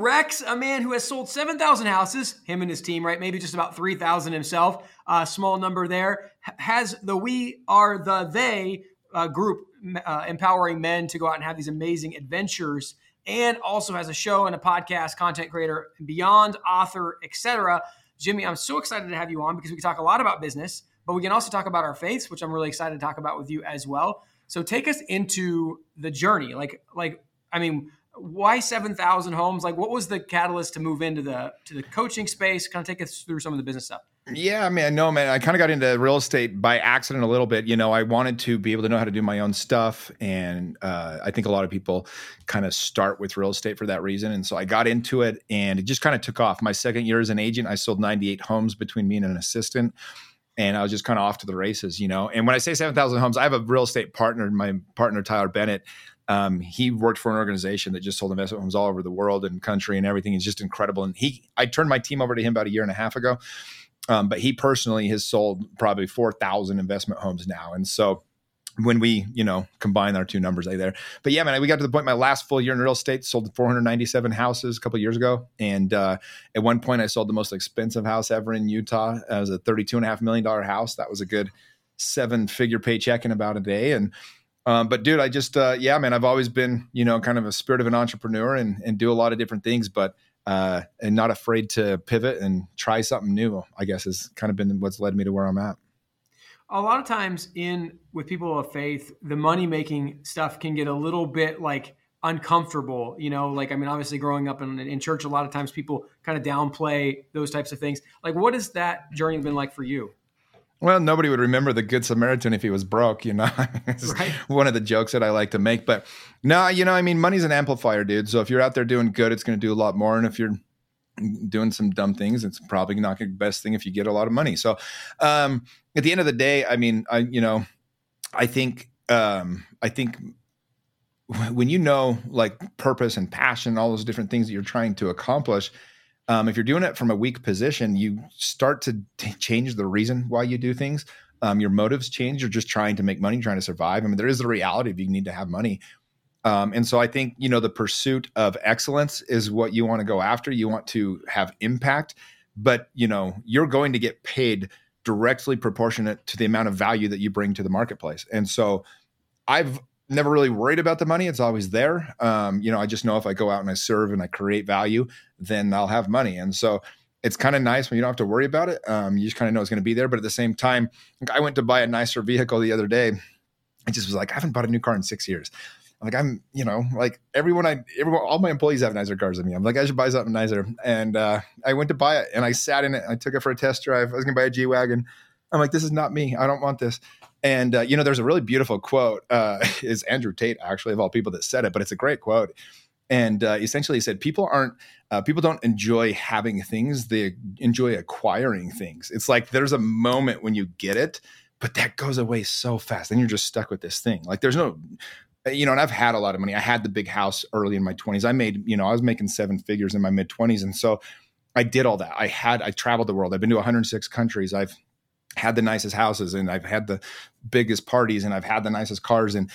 Rex, a man who has sold 7,000 houses, him and his team, right? Maybe just about 3,000 himself, a uh, small number there, has the We Are the They uh, group uh, empowering men to go out and have these amazing adventures and also has a show and a podcast, content creator, beyond author, etc. Jimmy, I'm so excited to have you on because we can talk a lot about business, but we can also talk about our faiths, which I'm really excited to talk about with you as well. So take us into the journey. Like, like I mean, why 7,000 homes? Like, what was the catalyst to move into the to the coaching space? Kind of take us through some of the business stuff. Yeah, I mean, no, man. I kind of got into real estate by accident a little bit. You know, I wanted to be able to know how to do my own stuff, and uh, I think a lot of people kind of start with real estate for that reason. And so I got into it, and it just kind of took off. My second year as an agent, I sold 98 homes between me and an assistant and I was just kind of off to the races, you know. And when I say 7,000 homes, I have a real estate partner, my partner Tyler Bennett. Um, he worked for an organization that just sold investment homes all over the world and country and everything. He's just incredible. And he, I turned my team over to him about a year and a half ago. Um, but he personally has sold probably 4,000 investment homes now. And so when we, you know, combine our two numbers there. But yeah, man, we got to the point my last full year in real estate sold 497 houses a couple years ago. And uh, at one point I sold the most expensive house ever in Utah. It was a 32 and a half million dollar house. That was a good seven figure paycheck in about a day. And um, but dude, I just uh, yeah, man, I've always been you know kind of a spirit of an entrepreneur and and do a lot of different things, but uh, and not afraid to pivot and try something new. I guess has kind of been what's led me to where I'm at. A lot of times in with people of faith, the money making stuff can get a little bit like uncomfortable you know like i mean obviously growing up in, in church a lot of times people kind of downplay those types of things like what has that journey been like for you well, nobody would remember the Good Samaritan if he was broke, you know. it's right. one of the jokes that I like to make. But no, you know, I mean, money's an amplifier, dude. So if you're out there doing good, it's going to do a lot more. And if you're doing some dumb things, it's probably not the best thing if you get a lot of money. So um, at the end of the day, I mean, I you know, I think um, I think when you know like purpose and passion, all those different things that you're trying to accomplish um, if you're doing it from a weak position, you start to t- change the reason why you do things. Um, your motives change. You're just trying to make money, trying to survive. I mean, there is the reality of you need to have money. Um, and so I think, you know, the pursuit of excellence is what you want to go after. You want to have impact, but, you know, you're going to get paid directly proportionate to the amount of value that you bring to the marketplace. And so I've never really worried about the money. It's always there. Um, you know, I just know if I go out and I serve and I create value, then I'll have money. And so it's kind of nice when you don't have to worry about it. Um, you just kind of know it's going to be there. But at the same time, I went to buy a nicer vehicle the other day. I just was like, I haven't bought a new car in six years. I'm like I'm, you know, like everyone I, everyone, all my employees have nicer cars than me. I'm like, I should buy something nicer. And uh, I went to buy it, and I sat in it. I took it for a test drive. I was going to buy a G wagon. I'm like, this is not me. I don't want this. And uh, you know, there's a really beautiful quote. Uh, is Andrew Tate actually of all people that said it, but it's a great quote. And uh, essentially, he said, "People aren't uh, people don't enjoy having things; they enjoy acquiring things. It's like there's a moment when you get it, but that goes away so fast. Then you're just stuck with this thing. Like there's no." You know, and I've had a lot of money. I had the big house early in my 20s. I made, you know, I was making seven figures in my mid 20s. And so I did all that. I had, I traveled the world. I've been to 106 countries. I've had the nicest houses and I've had the biggest parties and I've had the nicest cars and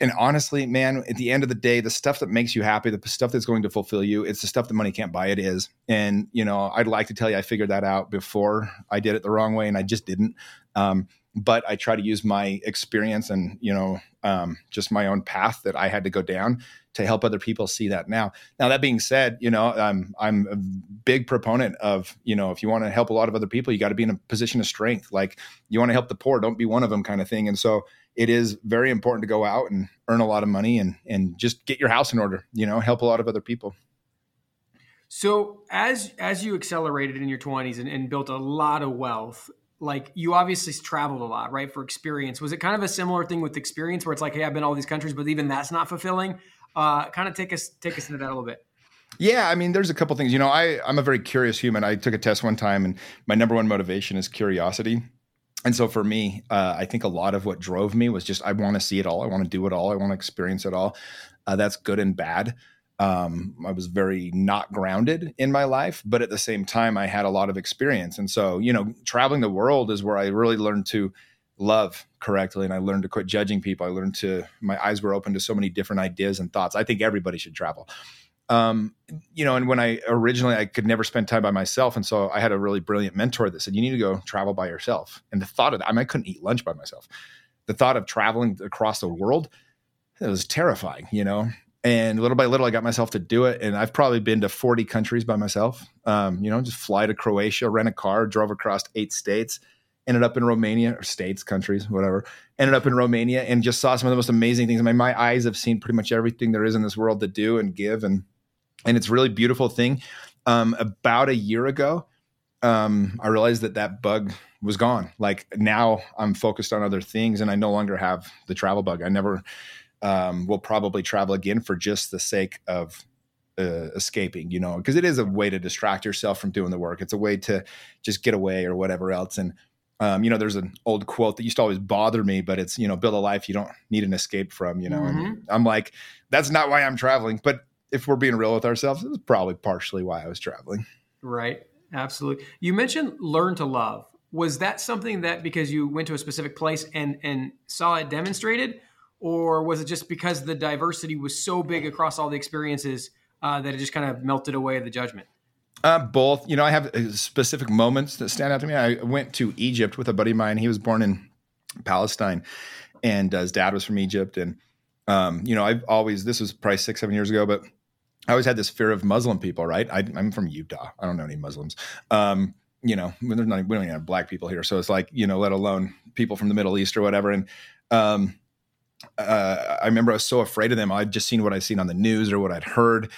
and honestly, man, at the end of the day, the stuff that makes you happy, the stuff that's going to fulfill you, it's the stuff that money can't buy. It is. And, you know, I'd like to tell you I figured that out before I did it the wrong way and I just didn't. Um, but I try to use my experience and, you know, um, just my own path that I had to go down to help other people see that now. Now that being said, you know, I'm I'm a big proponent of you know if you want to help a lot of other people, you got to be in a position of strength. Like you want to help the poor, don't be one of them, kind of thing. And so it is very important to go out and earn a lot of money and and just get your house in order. You know, help a lot of other people. So as as you accelerated in your 20s and, and built a lot of wealth, like you obviously traveled a lot, right? For experience. Was it kind of a similar thing with experience where it's like, hey, I've been all these countries, but even that's not fulfilling? Uh, kind of take us take us into that a little bit. Yeah, I mean, there's a couple things. You know, I I'm a very curious human. I took a test one time, and my number one motivation is curiosity. And so for me, uh, I think a lot of what drove me was just I want to see it all. I want to do it all. I want to experience it all. Uh, that's good and bad. Um, I was very not grounded in my life, but at the same time, I had a lot of experience. And so, you know, traveling the world is where I really learned to love correctly and I learned to quit judging people. I learned to my eyes were open to so many different ideas and thoughts. I think everybody should travel. um, you know, and when I originally I could never spend time by myself, and so I had a really brilliant mentor that said, "You need to go travel by yourself." And the thought of that, I mean, I couldn't eat lunch by myself. The thought of traveling across the world, it was terrifying, you know. And little by little, I got myself to do it, and I've probably been to forty countries by myself. Um, you know, just fly to Croatia, rent a car, drove across eight states, ended up in Romania or states, countries, whatever. Ended up in Romania and just saw some of the most amazing things. I mean, my eyes have seen pretty much everything there is in this world to do and give, and and it's really beautiful thing. Um, about a year ago, um, I realized that that bug was gone. Like now, I'm focused on other things, and I no longer have the travel bug. I never um, will probably travel again for just the sake of uh, escaping, you know, because it is a way to distract yourself from doing the work. It's a way to just get away or whatever else. And um, you know, there's an old quote that used to always bother me, but it's you know, build a life you don't need an escape from. You know, mm-hmm. and I'm like, that's not why I'm traveling, but if we're being real with ourselves, it's probably partially why I was traveling. Right. Absolutely. You mentioned learn to love. Was that something that because you went to a specific place and and saw it demonstrated, or was it just because the diversity was so big across all the experiences uh, that it just kind of melted away the judgment? Uh, both. You know, I have uh, specific moments that stand out to me. I went to Egypt with a buddy of mine. He was born in Palestine, and uh, his dad was from Egypt. And um, you know, I've always this was probably six, seven years ago, but I always had this fear of Muslim people, right? I, am from Utah. I don't know any Muslims. Um, you know, there's we don't even have black people here. So it's like, you know, let alone people from the Middle East or whatever. And um, uh, I remember I was so afraid of them. I'd just seen what I'd seen on the news or what I'd heard.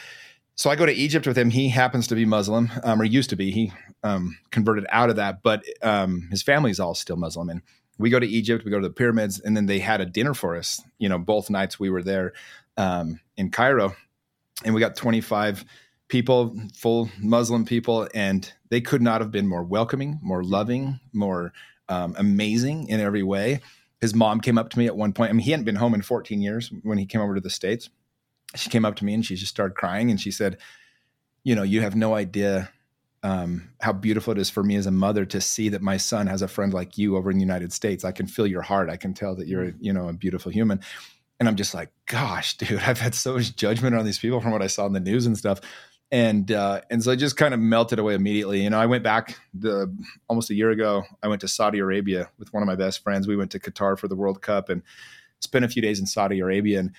So I go to Egypt with him. He happens to be Muslim, um, or used to be. He um, converted out of that, but um, his family's all still Muslim. And we go to Egypt, we go to the pyramids, and then they had a dinner for us. You know, both nights we were there um, in Cairo and we got 25 people, full Muslim people, and they could not have been more welcoming, more loving, more um, amazing in every way. His mom came up to me at one point. I mean, he hadn't been home in 14 years when he came over to the States. She came up to me and she just started crying and she said, You know, you have no idea um, how beautiful it is for me as a mother to see that my son has a friend like you over in the United States. I can feel your heart. I can tell that you're, you know, a beautiful human and I'm just like, gosh, dude, I've had so much judgment on these people from what I saw in the news and stuff. And uh, and so I just kind of melted away immediately. You know, I went back the almost a year ago. I went to Saudi Arabia with one of my best friends. We went to Qatar for the World Cup and spent a few days in Saudi Arabia. And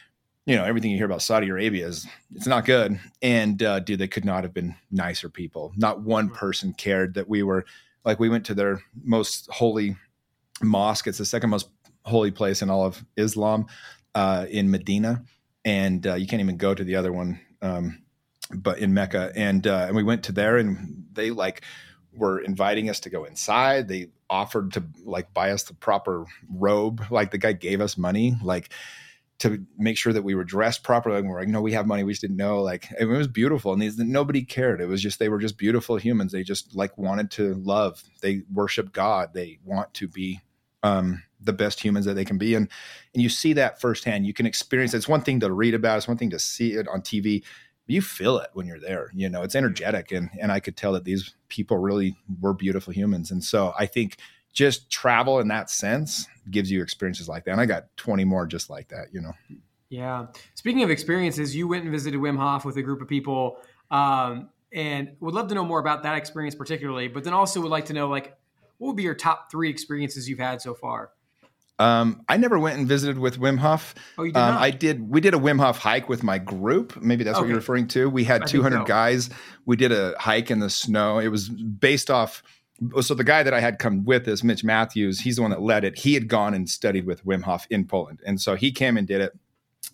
you know, everything you hear about Saudi Arabia is it's not good. And uh, dude, they could not have been nicer people. Not one person cared that we were like we went to their most holy mosque. It's the second most holy place in all of Islam uh, in Medina, and uh, you can't even go to the other one, um, but in Mecca. And uh, and we went to there, and they like were inviting us to go inside. They offered to like buy us the proper robe. Like the guy gave us money, like to make sure that we were dressed properly. And we're like, no, we have money. We just didn't know. Like it was beautiful, and these, nobody cared. It was just they were just beautiful humans. They just like wanted to love. They worship God. They want to be um, the best humans that they can be and and you see that firsthand you can experience it. it's one thing to read about it's one thing to see it on tv you feel it when you're there you know it's energetic and and i could tell that these people really were beautiful humans and so i think just travel in that sense gives you experiences like that and i got 20 more just like that you know. Yeah. Speaking of experiences you went and visited wim hof with a group of people um, and would love to know more about that experience particularly but then also would like to know like what would be your top three experiences you've had so far um, I never went and visited with Wim Hof. Oh, you did um, I did. We did a Wim Hof hike with my group. Maybe that's okay. what you're referring to. We had 200 so. guys. We did a hike in the snow. It was based off. So the guy that I had come with us, Mitch Matthews, he's the one that led it. He had gone and studied with Wim Hof in Poland, and so he came and did it.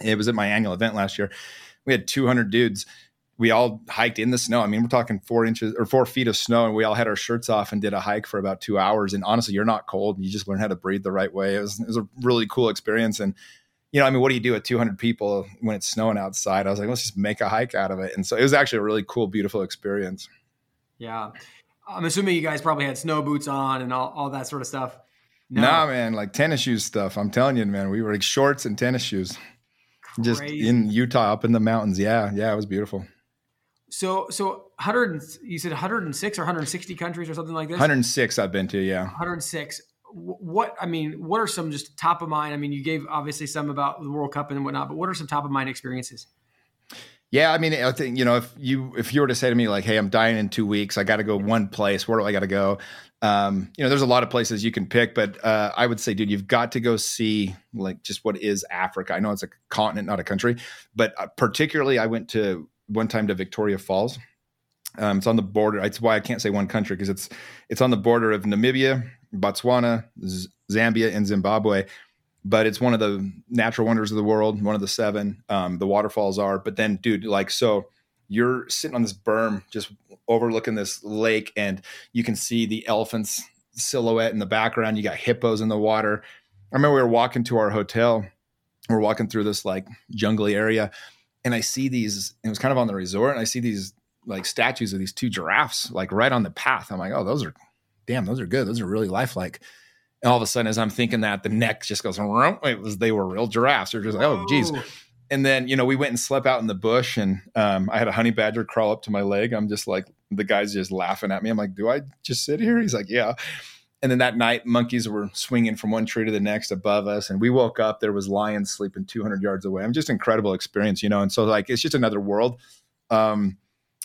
It was at my annual event last year. We had 200 dudes we all hiked in the snow. I mean, we're talking four inches or four feet of snow, and we all had our shirts off and did a hike for about two hours. And honestly, you're not cold. You just learn how to breathe the right way. It was, it was a really cool experience. And, you know, I mean, what do you do with 200 people when it's snowing outside? I was like, let's just make a hike out of it. And so it was actually a really cool, beautiful experience. Yeah. I'm assuming you guys probably had snow boots on and all, all that sort of stuff. No. Nah, man, like tennis shoes stuff. I'm telling you, man, we were like shorts and tennis shoes. Crazy. Just in Utah, up in the mountains. Yeah, yeah, it was beautiful. So, so 100, you said 106 or 160 countries or something like this? 106 I've been to, yeah. 106. What, I mean, what are some just top of mind? I mean, you gave obviously some about the World Cup and whatnot, but what are some top of mind experiences? Yeah, I mean, I think you know, if you if you were to say to me like, "Hey, I'm dying in two weeks. I got to go one place. Where do I got to go?" Um, you know, there's a lot of places you can pick, but uh, I would say, dude, you've got to go see like just what is Africa. I know it's a continent, not a country, but uh, particularly, I went to one time to Victoria Falls. Um, it's on the border. That's why I can't say one country because it's it's on the border of Namibia, Botswana, Z- Zambia, and Zimbabwe but it's one of the natural wonders of the world, one of the seven. Um, the waterfalls are, but then, dude, like, so you're sitting on this berm, just overlooking this lake, and you can see the elephant's silhouette in the background. You got hippos in the water. I remember we were walking to our hotel. We're walking through this like jungly area, and I see these. It was kind of on the resort, and I see these like statues of these two giraffes like right on the path. I'm like, oh, those are, damn, those are good. Those are really lifelike. And all of a sudden, as I'm thinking that, the neck just goes, it was, they were real giraffes. They're just like, oh, geez. And then, you know, we went and slept out in the bush and um, I had a honey badger crawl up to my leg. I'm just like, the guy's just laughing at me. I'm like, do I just sit here? He's like, yeah. And then that night, monkeys were swinging from one tree to the next above us. And we woke up, there was lions sleeping 200 yards away. I'm just incredible experience, you know? And so like, it's just another world. Um,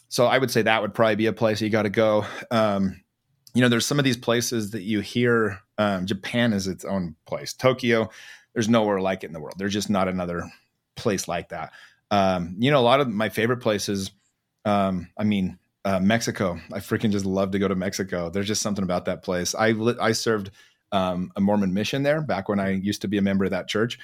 so I would say that would probably be a place you got to go. Um, you know, there's some of these places that you hear. Um, Japan is its own place. Tokyo, there's nowhere like it in the world. There's just not another place like that. Um, you know, a lot of my favorite places. Um, I mean, uh, Mexico. I freaking just love to go to Mexico. There's just something about that place. I I served um, a Mormon mission there back when I used to be a member of that church,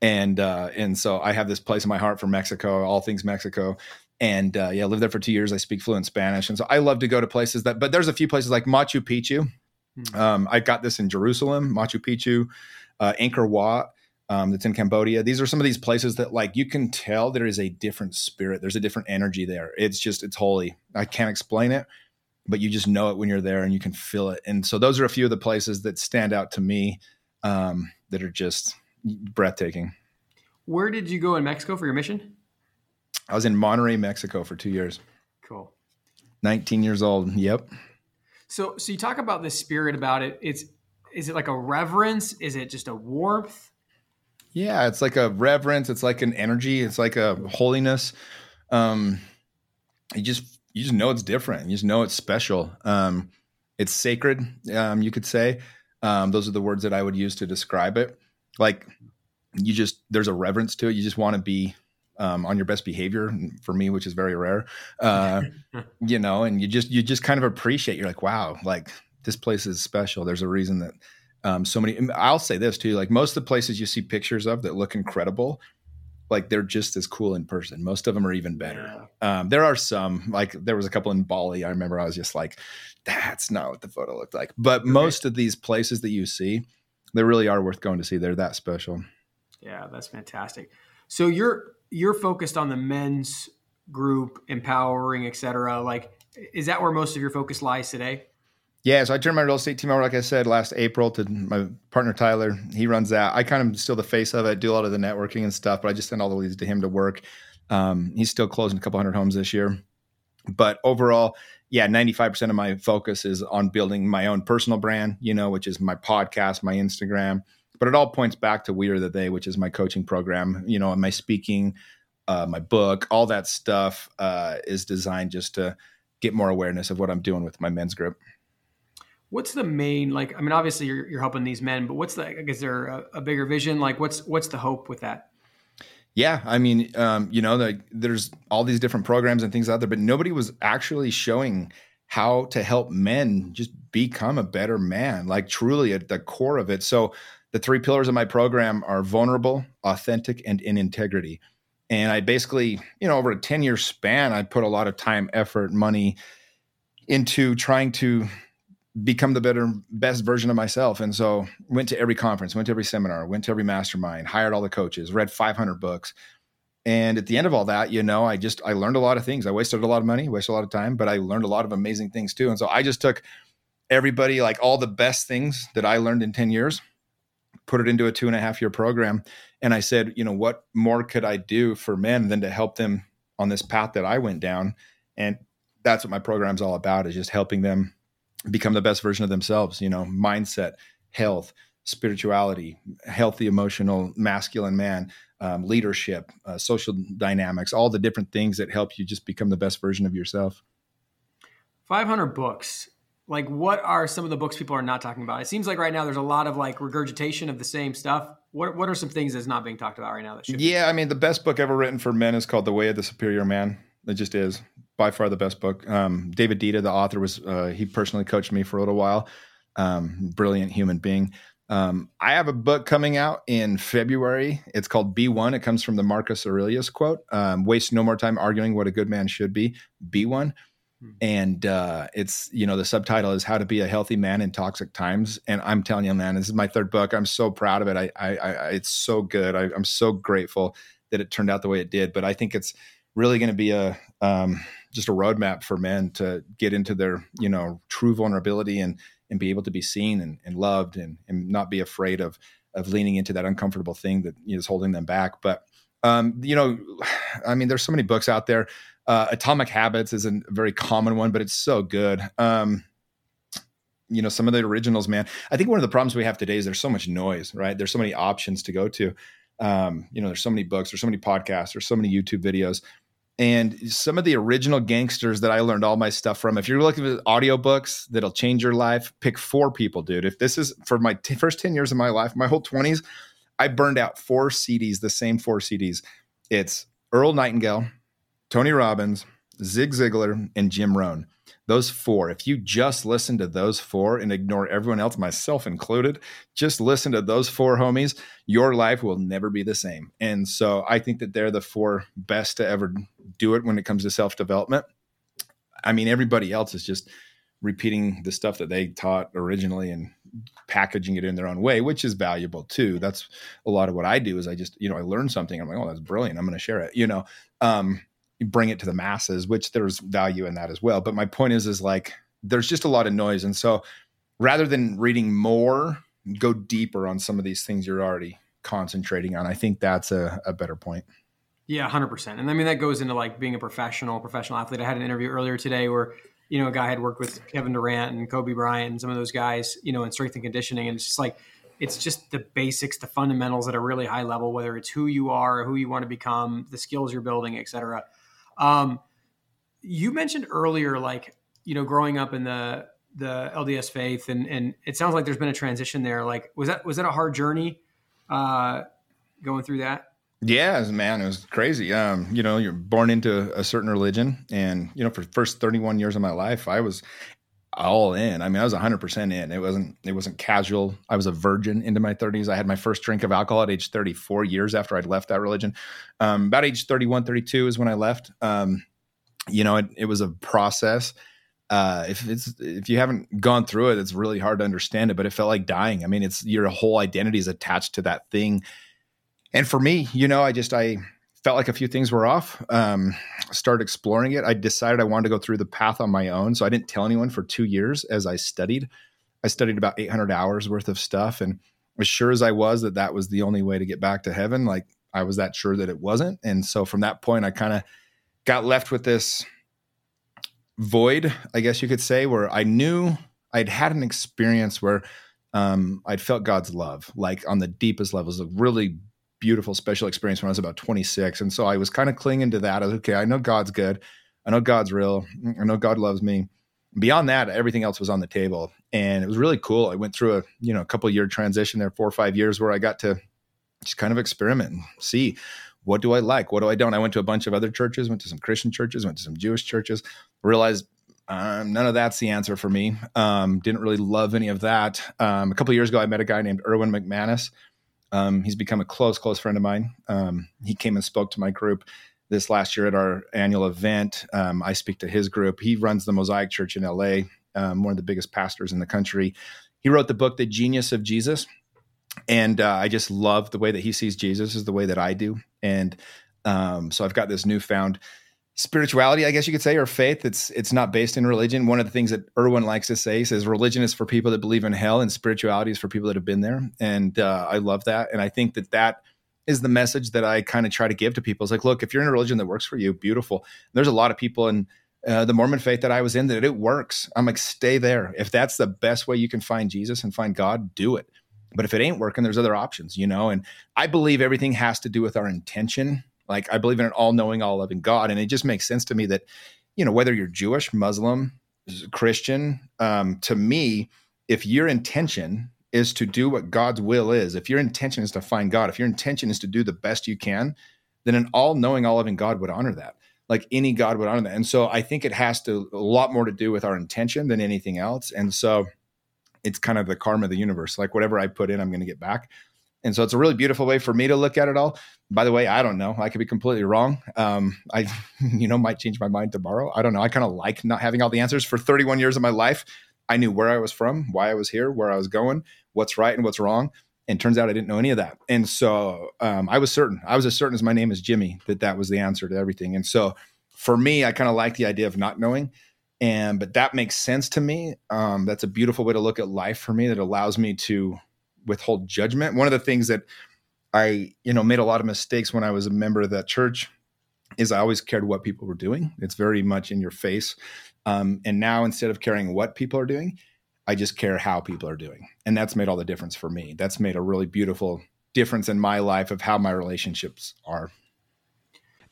and uh, and so I have this place in my heart for Mexico, all things Mexico and uh, yeah, I lived there for two years. I speak fluent Spanish, and so I love to go to places that. But there's a few places like Machu Picchu. Mm-hmm. Um, I got this in Jerusalem, Machu Picchu, uh, Angkor Wat. Um, that's in Cambodia. These are some of these places that like you can tell there is a different spirit. There's a different energy there. It's just it's holy. I can't explain it, but you just know it when you're there and you can feel it. And so those are a few of the places that stand out to me um, that are just breathtaking. Where did you go in Mexico for your mission? I was in Monterrey, Mexico for two years. Cool. 19 years old. Yep. So, so you talk about the spirit about it. It's, is it like a reverence? Is it just a warmth? Yeah, it's like a reverence. It's like an energy. It's like a holiness. Um, you just, you just know it's different. You just know it's special. Um, it's sacred. Um, you could say, um, those are the words that I would use to describe it. Like you just, there's a reverence to it. You just want to be um, on your best behavior for me, which is very rare. Uh, you know, and you just you just kind of appreciate. You're like, wow, like this place is special. There's a reason that um, so many. I'll say this too: like most of the places you see pictures of that look incredible, like they're just as cool in person. Most of them are even better. Yeah. Um, there are some, like there was a couple in Bali. I remember I was just like, that's not what the photo looked like. But okay. most of these places that you see, they really are worth going to see. They're that special. Yeah, that's fantastic. So you're you're focused on the men's group, empowering, etc. Like, is that where most of your focus lies today? Yeah, so I turned my real estate team over, like I said, last April to my partner Tyler. He runs that. I kind of still the face of it, do a lot of the networking and stuff, but I just send all the leads to him to work. Um, he's still closing a couple hundred homes this year. But overall, yeah, 95% of my focus is on building my own personal brand, you know, which is my podcast, my Instagram, but it all points back to We Are the They, which is my coaching program. You know, and my speaking, uh, my book, all that stuff uh, is designed just to get more awareness of what I'm doing with my men's group. What's the main like? I mean, obviously you're, you're helping these men, but what's the? Is there a, a bigger vision? Like, what's what's the hope with that? Yeah, I mean, um, you know, the, there's all these different programs and things out there, but nobody was actually showing how to help men just become a better man, like truly at the core of it. So the three pillars of my program are vulnerable, authentic, and in integrity. And I basically, you know, over a 10 year span, I put a lot of time, effort, money into trying to become the better, best version of myself. And so went to every conference, went to every seminar, went to every mastermind, hired all the coaches, read 500 books. And at the end of all that, you know, I just, I learned a lot of things. I wasted a lot of money, wasted a lot of time, but I learned a lot of amazing things too. And so I just took everybody, like all the best things that I learned in 10 years put it into a two and a half year program. And I said, you know, what more could I do for men than to help them on this path that I went down? And that's what my program's all about is just helping them become the best version of themselves, you know, mindset, health, spirituality, healthy, emotional, masculine man, um, leadership, uh, social dynamics, all the different things that help you just become the best version of yourself. 500 books. Like, what are some of the books people are not talking about? It seems like right now there's a lot of like regurgitation of the same stuff. What, what are some things that's not being talked about right now that should Yeah, be? I mean, the best book ever written for men is called The Way of the Superior Man. It just is by far the best book. Um, David Deida, the author, was uh, he personally coached me for a little while. Um, brilliant human being. Um, I have a book coming out in February. It's called Be One. It comes from the Marcus Aurelius quote um, Waste no more time arguing what a good man should be. Be one. Hmm. And uh, it's, you know, the subtitle is How to Be a Healthy Man in Toxic Times. And I'm telling you, man, this is my third book. I'm so proud of it. I, I, I it's so good. I, I'm so grateful that it turned out the way it did. But I think it's really going to be a, um, just a roadmap for men to get into their, you know, true vulnerability and, and be able to be seen and, and loved and, and not be afraid of of leaning into that uncomfortable thing that is holding them back. But um, you know, I mean, there's so many books out there. Uh, Atomic Habits is a very common one, but it's so good. Um, you know, some of the originals, man. I think one of the problems we have today is there's so much noise, right? There's so many options to go to. Um, you know, there's so many books, there's so many podcasts, there's so many YouTube videos and some of the original gangsters that I learned all my stuff from. If you're looking at audiobooks that'll change your life, pick four people, dude. If this is for my t- first 10 years of my life, my whole 20s, I burned out four CDs, the same four CDs. It's Earl Nightingale, Tony Robbins, Zig Ziglar, and Jim Rohn. Those four, if you just listen to those four and ignore everyone else, myself included, just listen to those four homies, your life will never be the same. And so I think that they're the four best to ever do it when it comes to self development. I mean, everybody else is just repeating the stuff that they taught originally and packaging it in their own way, which is valuable too. That's a lot of what I do is I just, you know, I learn something. I'm like, oh, that's brilliant. I'm going to share it, you know. Um, bring it to the masses, which there's value in that as well. But my point is, is like there's just a lot of noise, and so rather than reading more, go deeper on some of these things you're already concentrating on. I think that's a, a better point. Yeah, hundred percent. And I mean that goes into like being a professional, professional athlete. I had an interview earlier today where you know a guy had worked with Kevin Durant and Kobe Bryant and some of those guys, you know, in strength and conditioning, and it's just like it's just the basics, the fundamentals at a really high level, whether it's who you are, who you want to become, the skills you're building, et cetera. Um, you mentioned earlier, like you know, growing up in the the LDS faith, and and it sounds like there's been a transition there. Like, was that was that a hard journey uh, going through that? Yeah, man, it was crazy. Um, you know, you're born into a certain religion, and you know, for first 31 years of my life, I was all in. I mean, I was 100% in. It wasn't it wasn't casual. I was a virgin into my 30s. I had my first drink of alcohol at age 34 years after I'd left that religion. Um, about age 31, 32 is when I left. Um, you know, it, it, was a process. Uh, if it's if you haven't gone through it, it's really hard to understand it. But it felt like dying. I mean, it's your whole identity is attached to that thing. And for me, you know, I just I felt like a few things were off. Um, started exploring it. I decided I wanted to go through the path on my own. So I didn't tell anyone for two years as I studied. I studied about 800 hours worth of stuff. And as sure as I was that that was the only way to get back to heaven, like I was that sure that it wasn't. And so from that point, I kind of got left with this void, I guess you could say, where I knew I'd had an experience where um, I'd felt God's love, like on the deepest levels, a really beautiful special experience when I was about 26. And so I was kind of clinging to that. I was, okay, I know God's good. I know God's real. I know God loves me. Beyond that, everything else was on the table. And it was really cool. I went through a, you know, a couple year transition there, four or five years where I got to just kind of experiment and see what do I like? What do I don't? I went to a bunch of other churches, went to some Christian churches, went to some Jewish churches, realized um, none of that's the answer for me. Um, didn't really love any of that. Um, a couple years ago, I met a guy named Erwin McManus, um, he's become a close, close friend of mine. Um, he came and spoke to my group this last year at our annual event. Um, I speak to his group. He runs the Mosaic Church in LA, um, one of the biggest pastors in the country. He wrote the book, The Genius of Jesus. And uh, I just love the way that he sees Jesus is the way that I do. And um, so I've got this newfound spirituality, I guess you could say, or faith. It's it's not based in religion. One of the things that Erwin likes to say says religion is for people that believe in hell, and spirituality is for people that have been there. And uh, I love that, and I think that that is the message that I kind of try to give to people. It's like, look, if you're in a religion that works for you, beautiful. There's a lot of people in uh, the Mormon faith that I was in that it works. I'm like, stay there. If that's the best way you can find Jesus and find God, do it. But if it ain't working, there's other options, you know? And I believe everything has to do with our intention. Like I believe in an all knowing, all loving God. And it just makes sense to me that, you know, whether you're Jewish, Muslim, Christian, um, to me, if your intention is to do what God's will is, if your intention is to find God, if your intention is to do the best you can, then an all knowing, all loving God would honor that. Like any God would honor that. And so I think it has to a lot more to do with our intention than anything else. And so it's kind of the karma of the universe. Like whatever I put in, I'm going to get back. And so it's a really beautiful way for me to look at it all. By the way, I don't know. I could be completely wrong. Um, I, you know, might change my mind tomorrow. I don't know. I kind of like not having all the answers. For 31 years of my life, I knew where I was from, why I was here, where I was going, what's right and what's wrong. And turns out I didn't know any of that. And so um, I was certain. I was as certain as my name is Jimmy that that was the answer to everything. And so for me, I kind of like the idea of not knowing and but that makes sense to me um, that's a beautiful way to look at life for me that allows me to withhold judgment. One of the things that i you know made a lot of mistakes when i was a member of that church is i always cared what people were doing. It's very much in your face. Um, and now instead of caring what people are doing i just care how people are doing. And that's made all the difference for me. That's made a really beautiful difference in my life of how my relationships are.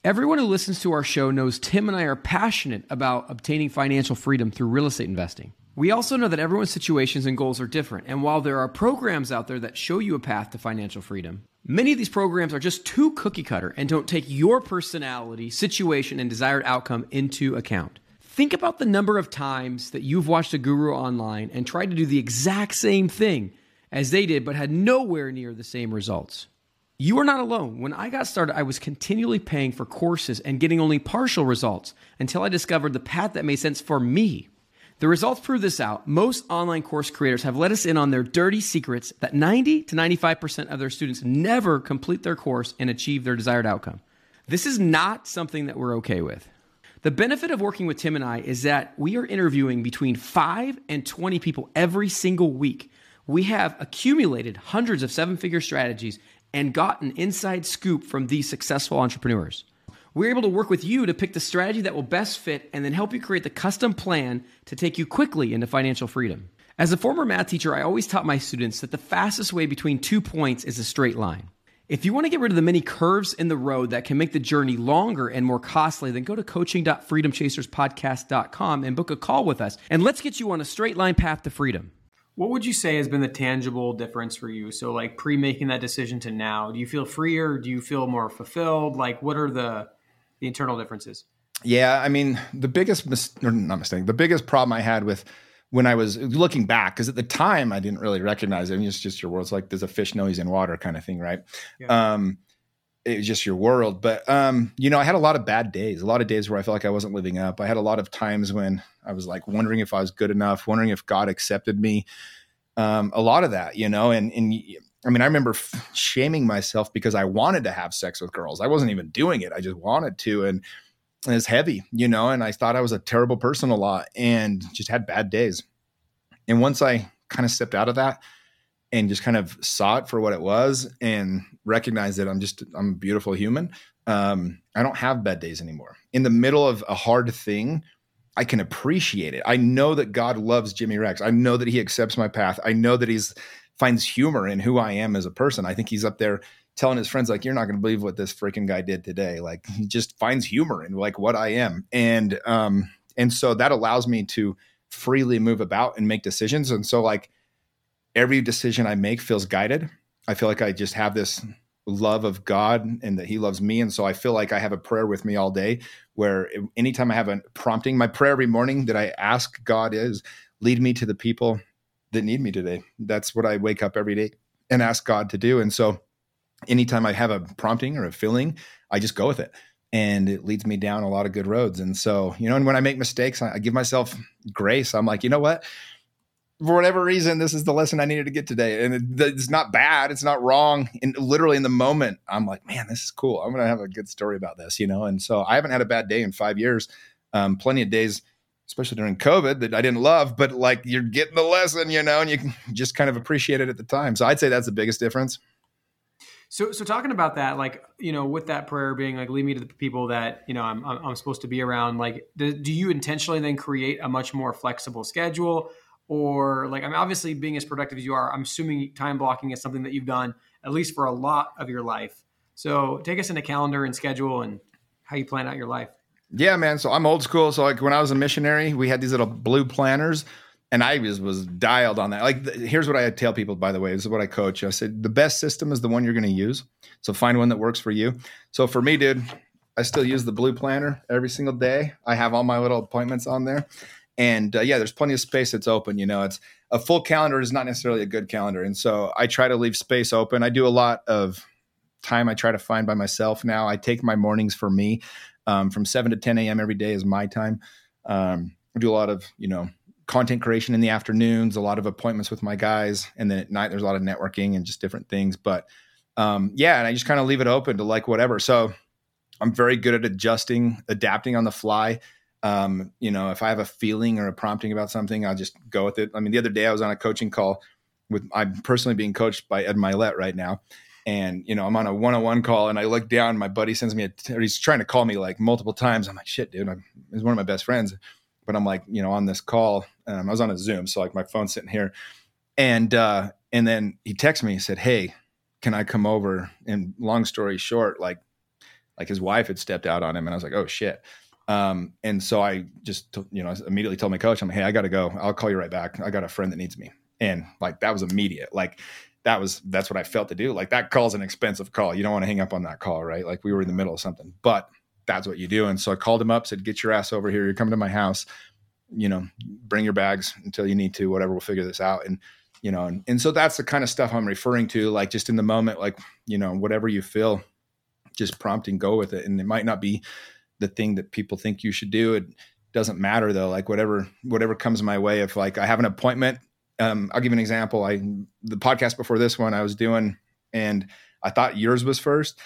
Everyone who listens to our show knows Tim and I are passionate about obtaining financial freedom through real estate investing. We also know that everyone's situations and goals are different, and while there are programs out there that show you a path to financial freedom, many of these programs are just too cookie cutter and don't take your personality, situation, and desired outcome into account. Think about the number of times that you've watched a guru online and tried to do the exact same thing as they did, but had nowhere near the same results. You are not alone. When I got started, I was continually paying for courses and getting only partial results until I discovered the path that made sense for me. The results prove this out. Most online course creators have let us in on their dirty secrets that 90 to 95% of their students never complete their course and achieve their desired outcome. This is not something that we're okay with. The benefit of working with Tim and I is that we are interviewing between 5 and 20 people every single week. We have accumulated hundreds of seven figure strategies and got an inside scoop from these successful entrepreneurs. We're able to work with you to pick the strategy that will best fit and then help you create the custom plan to take you quickly into financial freedom. As a former math teacher, I always taught my students that the fastest way between two points is a straight line. If you want to get rid of the many curves in the road that can make the journey longer and more costly, then go to coaching.freedomchaserspodcast.com and book a call with us. And let's get you on a straight line path to freedom. What would you say has been the tangible difference for you? So, like pre making that decision to now, do you feel freer? Do you feel more fulfilled? Like, what are the the internal differences? Yeah, I mean, the biggest mis- or not mistake, the biggest problem I had with when I was looking back, because at the time I didn't really recognize it. I mean, it's just your world. It's like there's a fish know he's in water kind of thing, right? Yeah. Um, it was just your world. But um, you know, I had a lot of bad days, a lot of days where I felt like I wasn't living up. I had a lot of times when I was like wondering if I was good enough, wondering if God accepted me. Um, a lot of that, you know, and and I mean, I remember f- shaming myself because I wanted to have sex with girls. I wasn't even doing it. I just wanted to, and, it's heavy, you know. And I thought I was a terrible person a lot, and just had bad days. And once I kind of stepped out of that and just kind of saw it for what it was, and recognized that I'm just I'm a beautiful human. Um, I don't have bad days anymore. In the middle of a hard thing, I can appreciate it. I know that God loves Jimmy Rex. I know that He accepts my path. I know that He's finds humor in who I am as a person. I think He's up there telling his friends like, "You're not going to believe what this freaking guy did today." Like he just finds humor in like what I am, and um, and so that allows me to freely move about and make decisions. And so like every decision I make feels guided. I feel like I just have this love of God and that He loves me. And so I feel like I have a prayer with me all day where anytime I have a prompting, my prayer every morning that I ask God is lead me to the people that need me today. That's what I wake up every day and ask God to do. And so anytime I have a prompting or a feeling, I just go with it. And it leads me down a lot of good roads. And so, you know, and when I make mistakes, I give myself grace. I'm like, you know what? for whatever reason, this is the lesson I needed to get today. And it, it's not bad. It's not wrong. And literally in the moment, I'm like, man, this is cool. I'm going to have a good story about this, you know? And so I haven't had a bad day in five years. Um, plenty of days, especially during COVID that I didn't love, but like you're getting the lesson, you know, and you can just kind of appreciate it at the time. So I'd say that's the biggest difference. So, so talking about that, like you know, with that prayer being like, lead me to the people that you know I'm I'm, supposed to be around. Like, do, do you intentionally then create a much more flexible schedule? or like, I mean, obviously being as productive as you are, I'm assuming time blocking is something that you've done at least for a lot of your life. So take us into calendar and schedule and how you plan out your life. Yeah, man. So I'm old school. So like when I was a missionary, we had these little blue planners and I was was dialed on that. Like, here's what I tell people. By the way, this is what I coach. I said the best system is the one you're going to use. So find one that works for you. So for me, dude, I still use the blue planner every single day. I have all my little appointments on there, and uh, yeah, there's plenty of space that's open. You know, it's a full calendar is not necessarily a good calendar, and so I try to leave space open. I do a lot of time I try to find by myself now. I take my mornings for me um, from 7 to 10 a.m. every day is my time. Um, I do a lot of, you know, content creation in the afternoons, a lot of appointments with my guys. And then at night, there's a lot of networking and just different things. But um, yeah, and I just kind of leave it open to like whatever. So I'm very good at adjusting, adapting on the fly. Um, you know, if I have a feeling or a prompting about something, I'll just go with it. I mean, the other day I was on a coaching call with, I'm personally being coached by Ed Mylett right now and you know i'm on a one-on-one call and i look down my buddy sends me a t- he's trying to call me like multiple times. I'm like shit dude I'm, he's one of my best friends. But i'm like you know on this call um, i was on a zoom so like my phone's sitting here. And uh and then he texted me he said hey can i come over? And long story short like like his wife had stepped out on him and i was like oh shit. Um and so i just you know immediately told my coach i'm like hey i gotta go. I'll call you right back. I got a friend that needs me. And like that was immediate. Like that was that's what I felt to do. Like that call's an expensive call. You don't want to hang up on that call, right? Like we were in the middle of something, but that's what you do. And so I called him up, said, "Get your ass over here. You're coming to my house. You know, bring your bags until you need to. Whatever, we'll figure this out." And you know, and, and so that's the kind of stuff I'm referring to. Like just in the moment, like you know, whatever you feel, just prompt and go with it. And it might not be the thing that people think you should do. It doesn't matter though. Like whatever whatever comes my way. If like I have an appointment um, I'll give an example. I the podcast before this one I was doing, and I thought yours was first.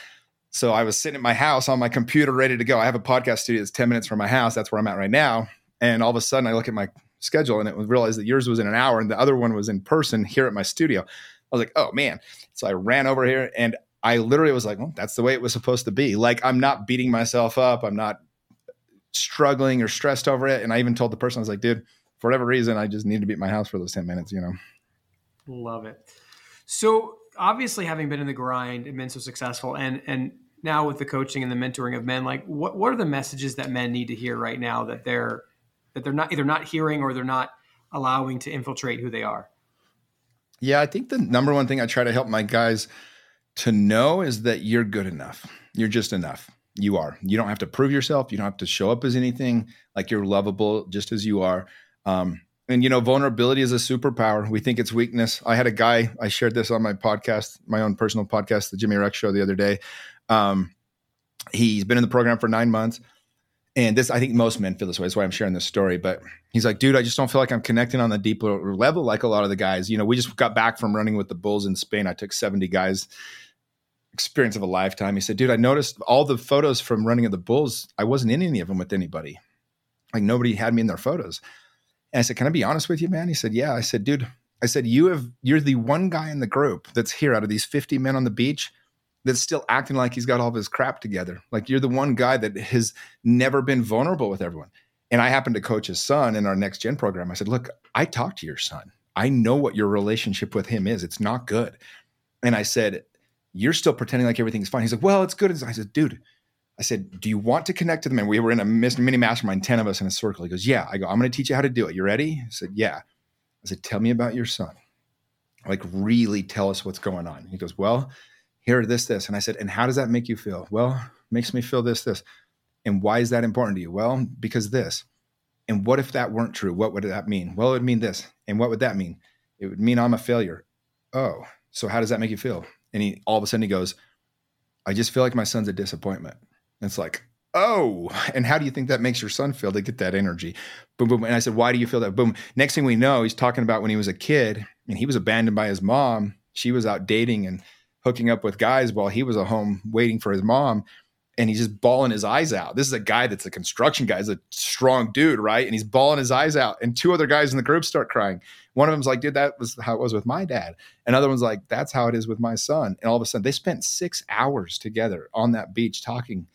So I was sitting at my house on my computer, ready to go. I have a podcast studio that's ten minutes from my house. That's where I'm at right now. And all of a sudden, I look at my schedule and it realized that yours was in an hour and the other one was in person here at my studio. I was like, oh man. So I ran over here and I literally was like, well, that's the way it was supposed to be. Like I'm not beating myself up. I'm not struggling or stressed over it. And I even told the person, I was like, dude, for whatever reason, I just need to be at my house for those 10 minutes, you know? Love it. So obviously having been in the grind and been so successful and, and now with the coaching and the mentoring of men, like what, what are the messages that men need to hear right now that they're, that they're not either not hearing or they're not allowing to infiltrate who they are? Yeah, I think the number one thing I try to help my guys to know is that you're good enough. You're just enough. You are. You don't have to prove yourself. You don't have to show up as anything. Like you're lovable just as you are. Um, and you know, vulnerability is a superpower. We think it's weakness. I had a guy. I shared this on my podcast, my own personal podcast, the Jimmy Rex Show, the other day. Um, he's been in the program for nine months, and this I think most men feel this way. That's why I'm sharing this story. But he's like, dude, I just don't feel like I'm connecting on the deeper level like a lot of the guys. You know, we just got back from running with the Bulls in Spain. I took 70 guys. Experience of a lifetime. He said, dude, I noticed all the photos from running of the Bulls. I wasn't in any of them with anybody. Like nobody had me in their photos. And I said, Can I be honest with you, man? He said, Yeah. I said, Dude, I said, You have, you're the one guy in the group that's here out of these 50 men on the beach that's still acting like he's got all of his crap together. Like you're the one guy that has never been vulnerable with everyone. And I happened to coach his son in our next gen program. I said, Look, I talked to your son. I know what your relationship with him is. It's not good. And I said, You're still pretending like everything's fine. He's like, Well, it's good. I said, Dude, I said, Do you want to connect to them? And we were in a mini mastermind, 10 of us in a circle. He goes, Yeah. I go, I'm going to teach you how to do it. You ready? I said, Yeah. I said, Tell me about your son. Like, really tell us what's going on. He goes, Well, here, this, this. And I said, And how does that make you feel? Well, makes me feel this, this. And why is that important to you? Well, because this. And what if that weren't true? What would that mean? Well, it would mean this. And what would that mean? It would mean I'm a failure. Oh, so how does that make you feel? And he all of a sudden he goes, I just feel like my son's a disappointment. It's like, oh, and how do you think that makes your son feel to get that energy? Boom, boom. And I said, why do you feel that? Boom. Next thing we know, he's talking about when he was a kid and he was abandoned by his mom. She was out dating and hooking up with guys while he was at home waiting for his mom. And he's just bawling his eyes out. This is a guy that's a construction guy, he's a strong dude, right? And he's bawling his eyes out. And two other guys in the group start crying. One of them's like, dude, that was how it was with my dad. Another one's like, that's how it is with my son. And all of a sudden, they spent six hours together on that beach talking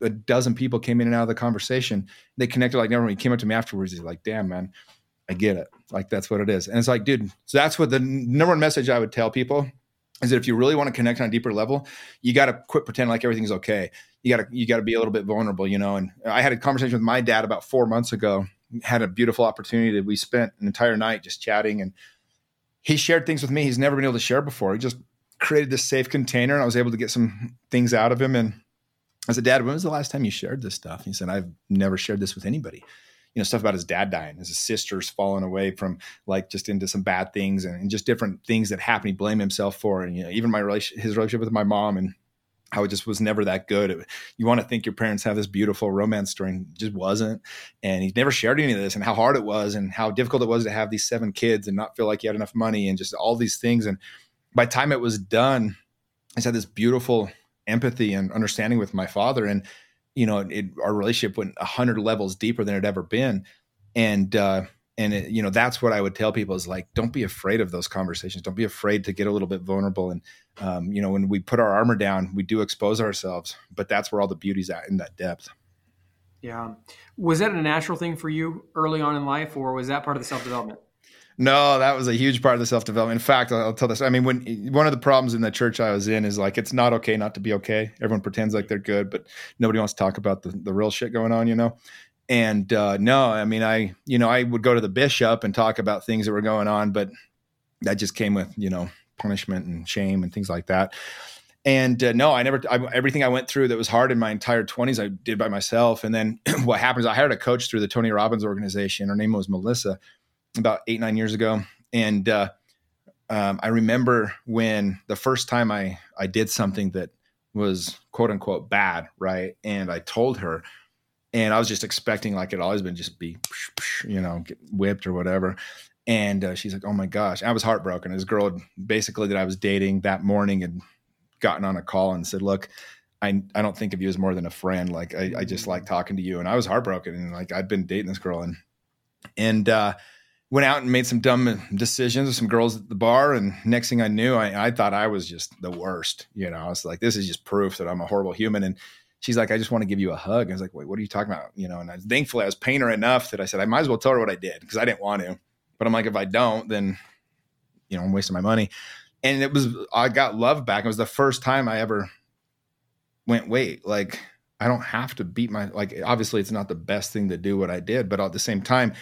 a dozen people came in and out of the conversation. They connected like never. He came up to me afterwards. He's like, "Damn, man, I get it. Like that's what it is. And it's like, dude, so that's what the number one message I would tell people is that if you really want to connect on a deeper level, you got to quit pretending like everything's okay. You got to you got to be a little bit vulnerable, you know. And I had a conversation with my dad about four months ago. Had a beautiful opportunity we spent an entire night just chatting, and he shared things with me he's never been able to share before. He just created this safe container, and I was able to get some things out of him. And I said, Dad, when was the last time you shared this stuff? he said, I've never shared this with anybody you know stuff about his dad dying his sisters falling away from like just into some bad things and, and just different things that happened he blamed himself for and you know even my relation his relationship with my mom and how it just was never that good. It, you want to think your parents have this beautiful romance story, and just wasn't. And he never shared any of this, and how hard it was, and how difficult it was to have these seven kids and not feel like you had enough money, and just all these things. And by the time it was done, I had this beautiful empathy and understanding with my father, and you know, it, our relationship went a hundred levels deeper than it ever been. And, uh, and it, you know, that's what I would tell people is like, don't be afraid of those conversations. Don't be afraid to get a little bit vulnerable. And, um, you know, when we put our armor down, we do expose ourselves, but that's where all the beauty's at in that depth. Yeah. Was that a natural thing for you early on in life, or was that part of the self development? No, that was a huge part of the self development. In fact, I'll, tell this. I mean, when one of the problems in the church I was in is like it's not okay not to be okay. Everyone pretends like they're good, but nobody wants to talk about the, the real shit going on, you know. And uh, no, I mean, I you know I would go to the bishop and talk about things that were going on, but that just came with you know punishment and shame and things like that. And uh, no, I never. I, everything I went through that was hard in my entire twenties, I did by myself. And then what happens? I hired a coach through the Tony Robbins organization. Her name was Melissa about eight nine years ago, and uh, um, I remember when the first time I I did something that was quote unquote bad, right? And I told her, and I was just expecting like it always been just be, you know, get whipped or whatever. And uh, she's like, "Oh my gosh!" I was heartbroken. This girl, basically, that I was dating that morning, had gotten on a call and said, "Look, I, I don't think of you as more than a friend. Like I, I just like talking to you." And I was heartbroken, and like I'd been dating this girl, and and uh, went out and made some dumb decisions with some girls at the bar. And next thing I knew, I, I thought I was just the worst. You know, I was like, this is just proof that I'm a horrible human. And she's like, I just want to give you a hug. I was like, wait, what are you talking about? You know, and I, thankfully I was paying her enough that I said, I might as well tell her what I did because I didn't want to. But I'm like, if I don't, then, you know, I'm wasting my money. And it was, I got love back. It was the first time I ever went, wait, like, I don't have to beat my, like, obviously it's not the best thing to do what I did, but at the same time,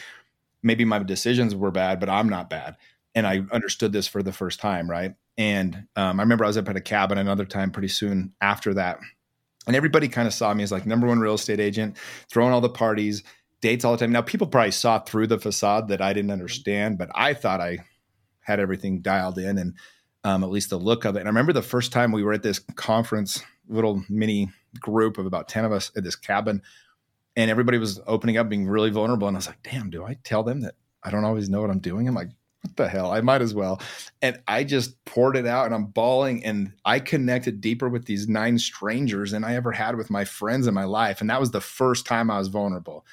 maybe my decisions were bad, but I'm not bad. And I understood this for the first time, right? And um, I remember I was up at a cabin another time pretty soon after that. And everybody kind of saw me as like number one real estate agent, throwing all the parties, dates all the time. Now, people probably saw through the facade that I didn't understand, but I thought I had everything dialed in and um, at least the look of it. And I remember the first time we were at this conference, little mini group of about 10 of us at this cabin and everybody was opening up, being really vulnerable. And I was like, damn, do I tell them that I don't always know what I'm doing? I'm like, what the hell? I might as well. And I just poured it out and I'm bawling. And I connected deeper with these nine strangers than I ever had with my friends in my life. And that was the first time I was vulnerable.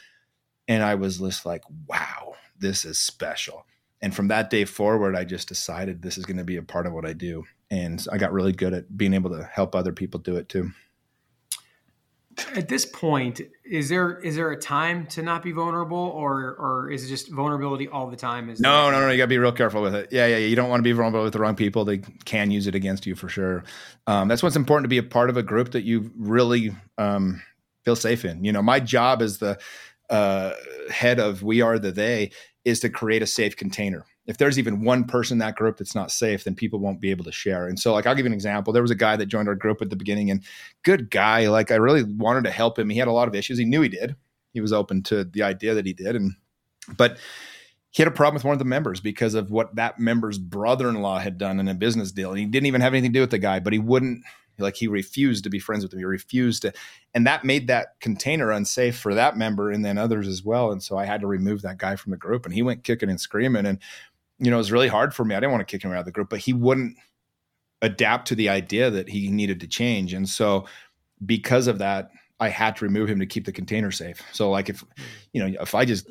And I was just like, wow, this is special. And from that day forward, I just decided this is going to be a part of what I do. And I got really good at being able to help other people do it too at this point is there is there a time to not be vulnerable or or is it just vulnerability all the time is no no no you gotta be real careful with it. Yeah yeah you don't want to be vulnerable with the wrong people. They can use it against you for sure. Um, that's what's important to be a part of a group that you really um, feel safe in. You know my job as the uh, head of we are the they is to create a safe container if there's even one person in that group that's not safe, then people won't be able to share. And so, like, I'll give you an example. There was a guy that joined our group at the beginning, and good guy. Like, I really wanted to help him. He had a lot of issues. He knew he did. He was open to the idea that he did, and but he had a problem with one of the members because of what that member's brother-in-law had done in a business deal. And he didn't even have anything to do with the guy, but he wouldn't like he refused to be friends with him. He refused to, and that made that container unsafe for that member and then others as well. And so I had to remove that guy from the group. And he went kicking and screaming. And you know, it was really hard for me. I didn't want to kick him out of the group, but he wouldn't adapt to the idea that he needed to change. And so because of that, I had to remove him to keep the container safe. So like if you know, if I just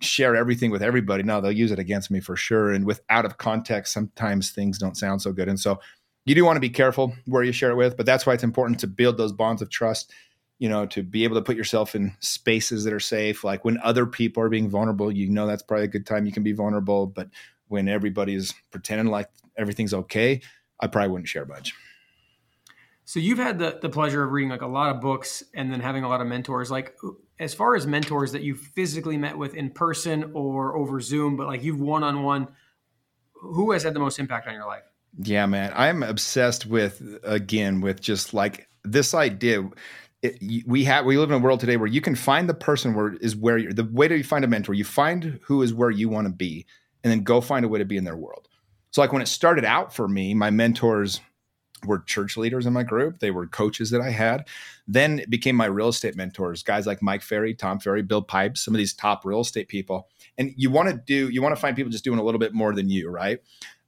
share everything with everybody, no, they'll use it against me for sure. And with out of context, sometimes things don't sound so good. And so you do want to be careful where you share it with, but that's why it's important to build those bonds of trust you know, to be able to put yourself in spaces that are safe. Like when other people are being vulnerable, you know that's probably a good time you can be vulnerable. But when everybody's pretending like everything's okay, I probably wouldn't share much. So you've had the, the pleasure of reading like a lot of books and then having a lot of mentors. Like as far as mentors that you physically met with in person or over Zoom, but like you've one on one, who has had the most impact on your life? Yeah, man. I'm obsessed with again with just like this idea. It, we have we live in a world today where you can find the person where is where you're the way to find a mentor. You find who is where you want to be, and then go find a way to be in their world. So like when it started out for me, my mentors were church leaders in my group. They were coaches that I had. Then it became my real estate mentors, guys like Mike Ferry, Tom Ferry, Bill Pipes, some of these top real estate people. And you want to do, you want to find people just doing a little bit more than you, right?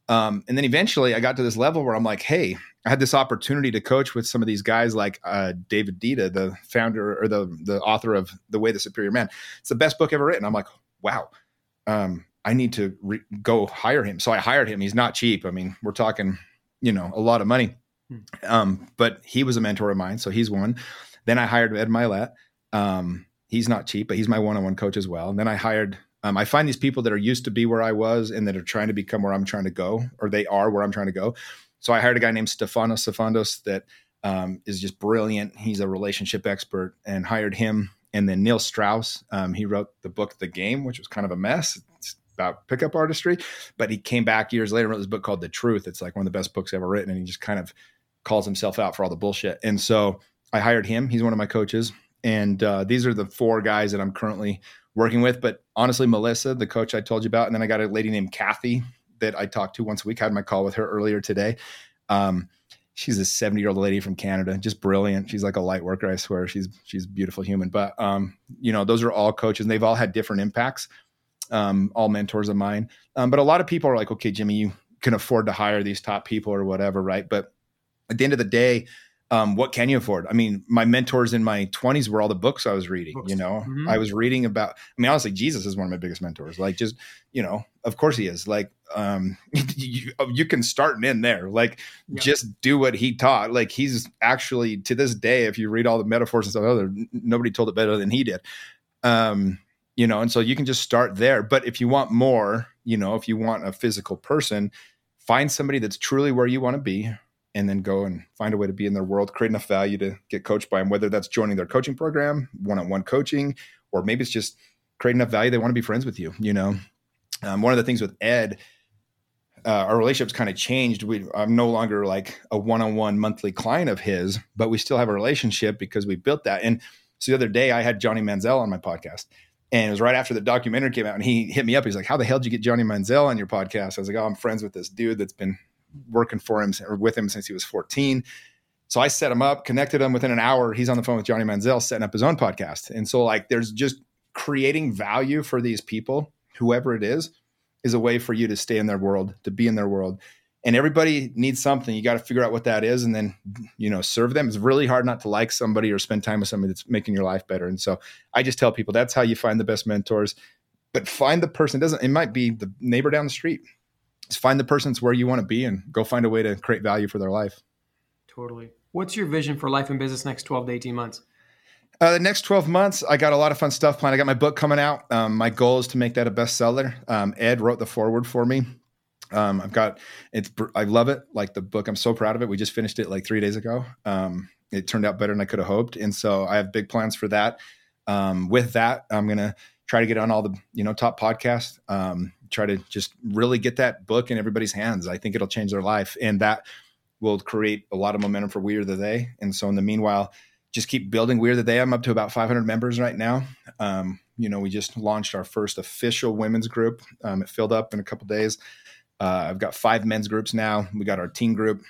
Um, and then eventually I got to this level where I'm like, hey, I had this opportunity to coach with some of these guys like uh, David Deida, the founder or the the author of The Way the Superior Man. It's the best book ever written. I'm like, wow, um, I need to re- go hire him. So I hired him. He's not cheap. I mean, we're talking, you know, a lot of money. Um, but he was a mentor of mine, so he's one. Then I hired Ed Mylett. Um, he's not cheap, but he's my one-on-one coach as well. And then I hired. Um, I find these people that are used to be where I was and that are trying to become where I'm trying to go, or they are where I'm trying to go. So I hired a guy named Stefanos Sifandos that um, is just brilliant. He's a relationship expert, and hired him. And then Neil Strauss, um, he wrote the book The Game, which was kind of a mess. It's about pickup artistry, but he came back years later and wrote this book called The Truth. It's like one of the best books ever written, and he just kind of calls himself out for all the bullshit. And so I hired him. He's one of my coaches. And uh, these are the four guys that I'm currently working with. But honestly, Melissa, the coach I told you about, and then I got a lady named Kathy that I talk to once a week. I had my call with her earlier today. Um, she's a 70 year old lady from Canada, just brilliant. She's like a light worker, I swear. She's she's beautiful human. But um, you know, those are all coaches, and they've all had different impacts. Um, all mentors of mine. Um, but a lot of people are like, okay, Jimmy, you can afford to hire these top people or whatever, right? But at the end of the day, um, what can you afford? I mean, my mentors in my 20s were all the books I was reading. Books. You know, mm-hmm. I was reading about. I mean, honestly, Jesus is one of my biggest mentors. Like, just you know, of course he is. Like, um, you, you can start in there. Like, yeah. just do what he taught. Like, he's actually to this day, if you read all the metaphors and stuff, other nobody told it better than he did. Um, you know, and so you can just start there. But if you want more, you know, if you want a physical person, find somebody that's truly where you want to be and then go and find a way to be in their world, create enough value to get coached by them, whether that's joining their coaching program, one on one coaching, or maybe it's just create enough value they want to be friends with you. You know, um, one of the things with Ed, uh, our relationship's kind of changed. We, I'm no longer like a one on one monthly client of his, but we still have a relationship because we built that. And so the other day I had Johnny Manziel on my podcast. And it was right after the documentary came out, and he hit me up. He's like, "How the hell did you get Johnny Manziel on your podcast?" I was like, "Oh, I'm friends with this dude that's been working for him or with him since he was 14. So I set him up, connected him within an hour. He's on the phone with Johnny Manziel, setting up his own podcast. And so, like, there's just creating value for these people, whoever it is, is a way for you to stay in their world, to be in their world. And everybody needs something. You got to figure out what that is and then, you know, serve them. It's really hard not to like somebody or spend time with somebody that's making your life better. And so I just tell people that's how you find the best mentors. But find the person, it doesn't, it might be the neighbor down the street find the person's where you want to be and go find a way to create value for their life. Totally. What's your vision for life and business next 12 to 18 months? Uh, the next 12 months, I got a lot of fun stuff planned. I got my book coming out. Um, my goal is to make that a bestseller. Um, Ed wrote the foreword for me. Um, I've got it's. I love it. Like the book, I'm so proud of it. We just finished it like three days ago. Um, it turned out better than I could have hoped, and so I have big plans for that. Um, with that, I'm gonna try to get on all the you know top podcasts. Um, try to just really get that book in everybody's hands. I think it'll change their life, and that will create a lot of momentum for We Are the They. And so, in the meanwhile, just keep building We Are the They. I'm up to about 500 members right now. Um, you know, we just launched our first official women's group. Um, it filled up in a couple days. Uh, I've got five men's groups now. We got our teen group.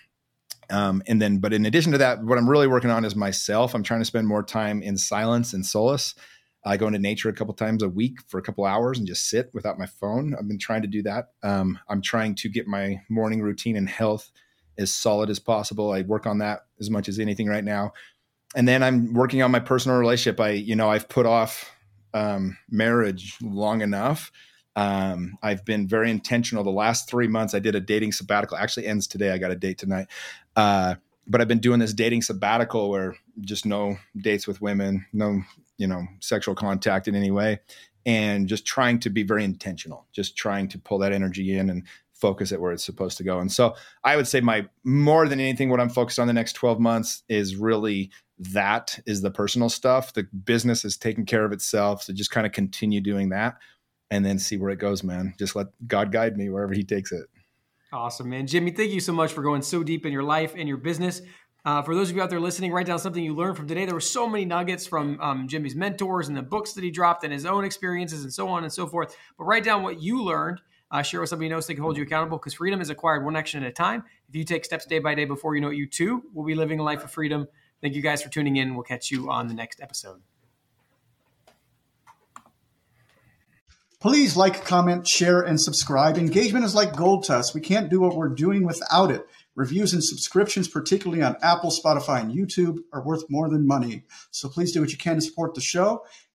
Um, and then, but in addition to that, what I'm really working on is myself. I'm trying to spend more time in silence and solace. I go into nature a couple times a week for a couple hours and just sit without my phone. I've been trying to do that. Um, I'm trying to get my morning routine and health as solid as possible. I work on that as much as anything right now. And then I'm working on my personal relationship. I, you know, I've put off um, marriage long enough. Um, I've been very intentional. The last three months, I did a dating sabbatical. Actually, ends today. I got a date tonight. Uh, but I've been doing this dating sabbatical where just no dates with women, no, you know, sexual contact in any way. And just trying to be very intentional, just trying to pull that energy in and focus it where it's supposed to go. And so I would say my more than anything, what I'm focused on the next 12 months is really that is the personal stuff. The business is taking care of itself. So just kind of continue doing that and then see where it goes, man. Just let God guide me wherever he takes it. Awesome, man. Jimmy, thank you so much for going so deep in your life and your business. Uh, for those of you out there listening, write down something you learned from today. There were so many nuggets from um, Jimmy's mentors and the books that he dropped and his own experiences and so on and so forth. But write down what you learned. Uh, share with somebody who so they can hold you accountable because freedom is acquired one action at a time. If you take steps day by day before you know it, you too will be living a life of freedom. Thank you guys for tuning in. We'll catch you on the next episode. Please like, comment, share, and subscribe. Engagement is like gold to us. We can't do what we're doing without it. Reviews and subscriptions, particularly on Apple, Spotify, and YouTube, are worth more than money. So please do what you can to support the show.